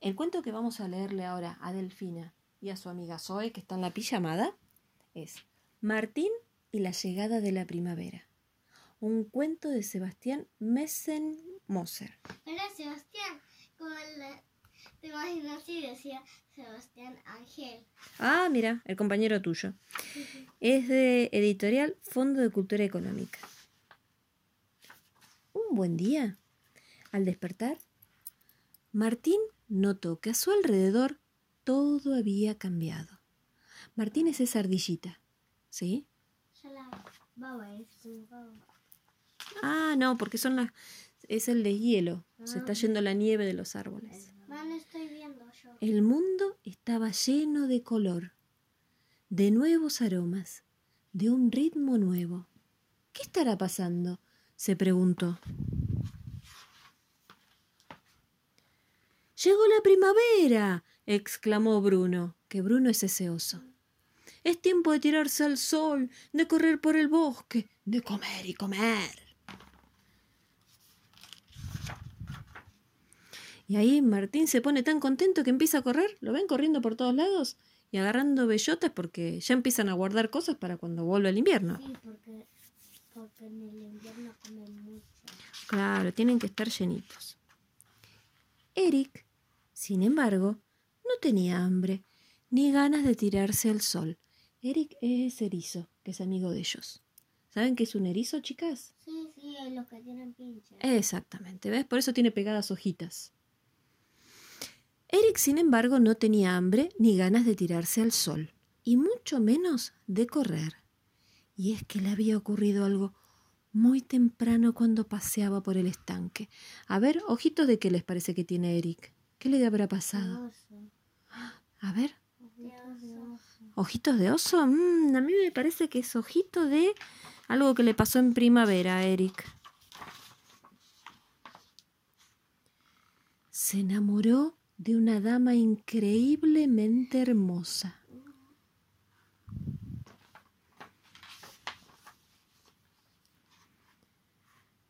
El cuento que vamos a leerle ahora a Delfina y a su amiga Zoe, que está en la pijamada, es Martín y la llegada de la primavera. Un cuento de Sebastián Messen-Moser. Era Sebastián, como la, te imaginas si decía Sebastián Ángel. Ah, mira, el compañero tuyo. Es de editorial Fondo de Cultura Económica. Un buen día, al despertar, Martín notó que a su alrededor todo había cambiado. Martín es esa ardillita, ¿sí? Ah, no, porque son las es el deshielo. Se está yendo la nieve de los árboles. El mundo estaba lleno de color, de nuevos aromas, de un ritmo nuevo. ¿Qué estará pasando? se preguntó. Llegó la primavera, exclamó Bruno, que Bruno es ese oso. Es tiempo de tirarse al sol, de correr por el bosque, de comer y comer. Y ahí Martín se pone tan contento que empieza a correr, lo ven corriendo por todos lados y agarrando bellotas porque ya empiezan a guardar cosas para cuando vuelva el invierno. Sí, porque, porque en el invierno comen mucho. Claro, tienen que estar llenitos. Eric, sin embargo, no tenía hambre ni ganas de tirarse al sol. Eric es erizo, que es amigo de ellos. ¿Saben qué es un erizo, chicas? Sí, sí, los que tienen pinches. Exactamente, ¿ves? Por eso tiene pegadas hojitas. Eric, sin embargo, no tenía hambre ni ganas de tirarse al sol, y mucho menos de correr. Y es que le había ocurrido algo muy temprano cuando paseaba por el estanque. A ver, ojitos de qué les parece que tiene Eric. ¿Qué le habrá pasado? A ver, Ojitos de oso. ojitos de oso. Mm, a mí me parece que es ojito de algo que le pasó en primavera a Eric. Se enamoró de una dama increíblemente hermosa.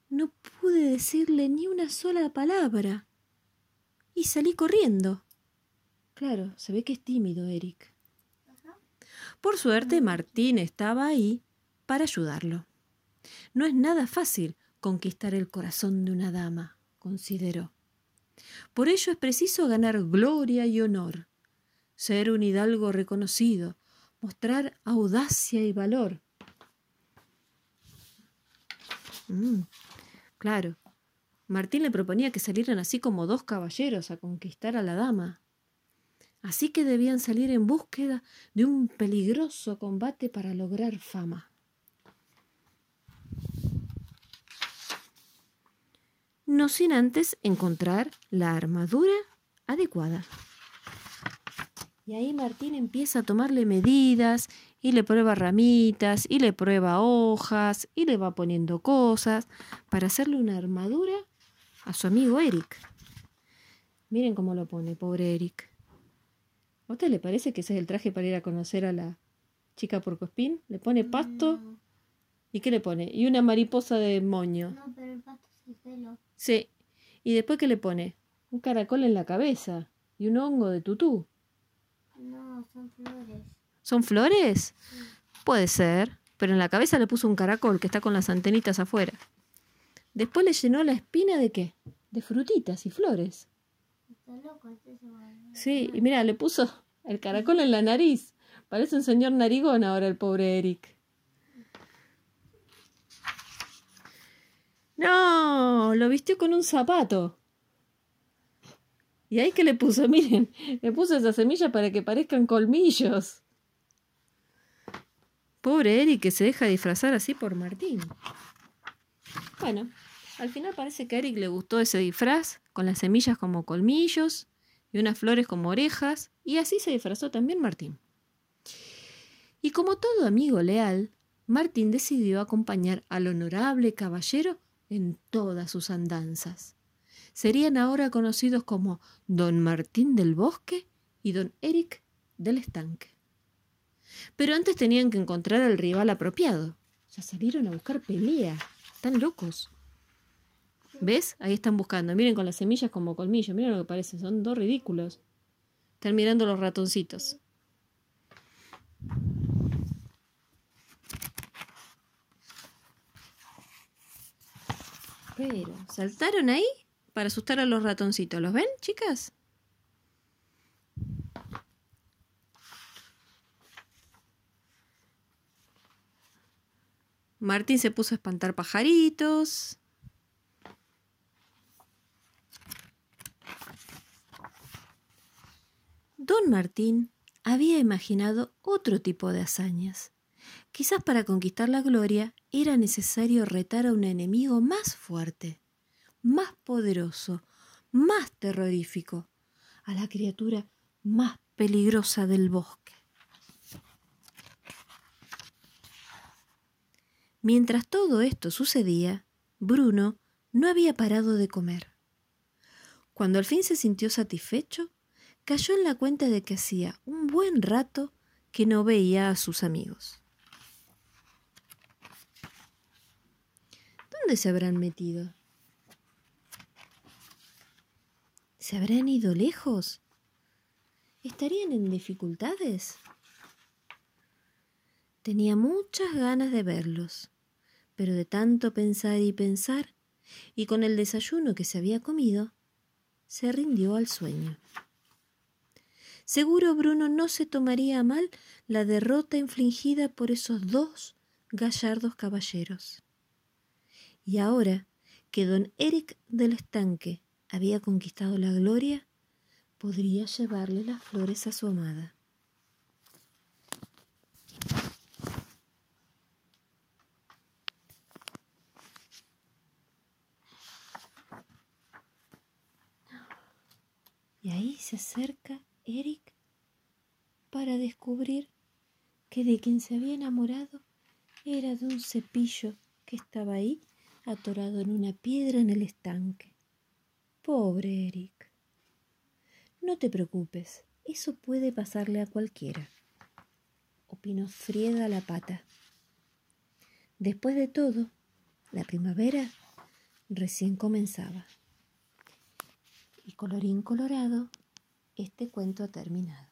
No pude decirle ni una sola palabra y salí corriendo. Claro, se ve que es tímido, Eric. Por suerte, Martín estaba ahí para ayudarlo. No es nada fácil conquistar el corazón de una dama, consideró. Por ello es preciso ganar gloria y honor, ser un hidalgo reconocido, mostrar audacia y valor. Mm, claro, Martín le proponía que salieran así como dos caballeros a conquistar a la dama. Así que debían salir en búsqueda de un peligroso combate para lograr fama. No sin antes encontrar la armadura adecuada. Y ahí Martín empieza a tomarle medidas y le prueba ramitas y le prueba hojas y le va poniendo cosas para hacerle una armadura a su amigo Eric. Miren cómo lo pone, pobre Eric. ¿A usted le parece que ese es el traje para ir a conocer a la chica porcospín? Le pone pasto No, y ¿qué le pone? Y una mariposa de moño. no, pero el pato es el pelo. Sí. ¿Y después qué le pone? Un caracol en la cabeza y un hongo de tutú. No, son flores. ¿Son flores? Puede ser, pero en la cabeza le puso un caracol que está con las antenitas afuera. Después le llenó la espina de qué? De frutitas y flores. Está loco, este se va a... Sí, y mira, le puso el caracol en la nariz. Parece un señor narigón ahora el pobre Eric. No, lo vistió con un zapato. ¿Y ahí qué le puso? Miren, le puso esa semilla para que parezcan colmillos. Pobre Eric que se deja disfrazar así por Martín. Bueno, al final parece que a Eric le gustó ese disfraz, con las semillas como colmillos y unas flores como orejas, y así se disfrazó también Martín. Y como todo amigo leal, Martín decidió acompañar al honorable caballero en todas sus andanzas. Serían ahora conocidos como Don Martín del Bosque y Don Eric del Estanque. Pero antes tenían que encontrar al rival apropiado. Ya salieron a buscar pelea. Están locos. ¿Ves? Ahí están buscando. Miren con las semillas como colmillos. Miren lo que parece. Son dos ridículos. Están mirando los ratoncitos. Pero, ¿saltaron ahí? Para asustar a los ratoncitos. ¿Los ven, chicas? Martín se puso a espantar pajaritos. Don Martín había imaginado otro tipo de hazañas. Quizás para conquistar la gloria era necesario retar a un enemigo más fuerte, más poderoso, más terrorífico, a la criatura más peligrosa del bosque. Mientras todo esto sucedía, Bruno no había parado de comer. Cuando al fin se sintió satisfecho, cayó en la cuenta de que hacía un buen rato que no veía a sus amigos. ¿Dónde se habrán metido? ¿Se habrán ido lejos? ¿Estarían en dificultades? Tenía muchas ganas de verlos, pero de tanto pensar y pensar, y con el desayuno que se había comido, se rindió al sueño. Seguro Bruno no se tomaría mal la derrota infligida por esos dos gallardos caballeros. Y ahora que don Eric del Estanque había conquistado la gloria, podría llevarle las flores a su amada. Y ahí se acerca Eric para descubrir que de quien se había enamorado era de un cepillo que estaba ahí atorado en una piedra en el estanque. Pobre Eric. No te preocupes, eso puede pasarle a cualquiera, opinó Frieda la pata. Después de todo, la primavera recién comenzaba. Y colorín colorado, este cuento ha terminado.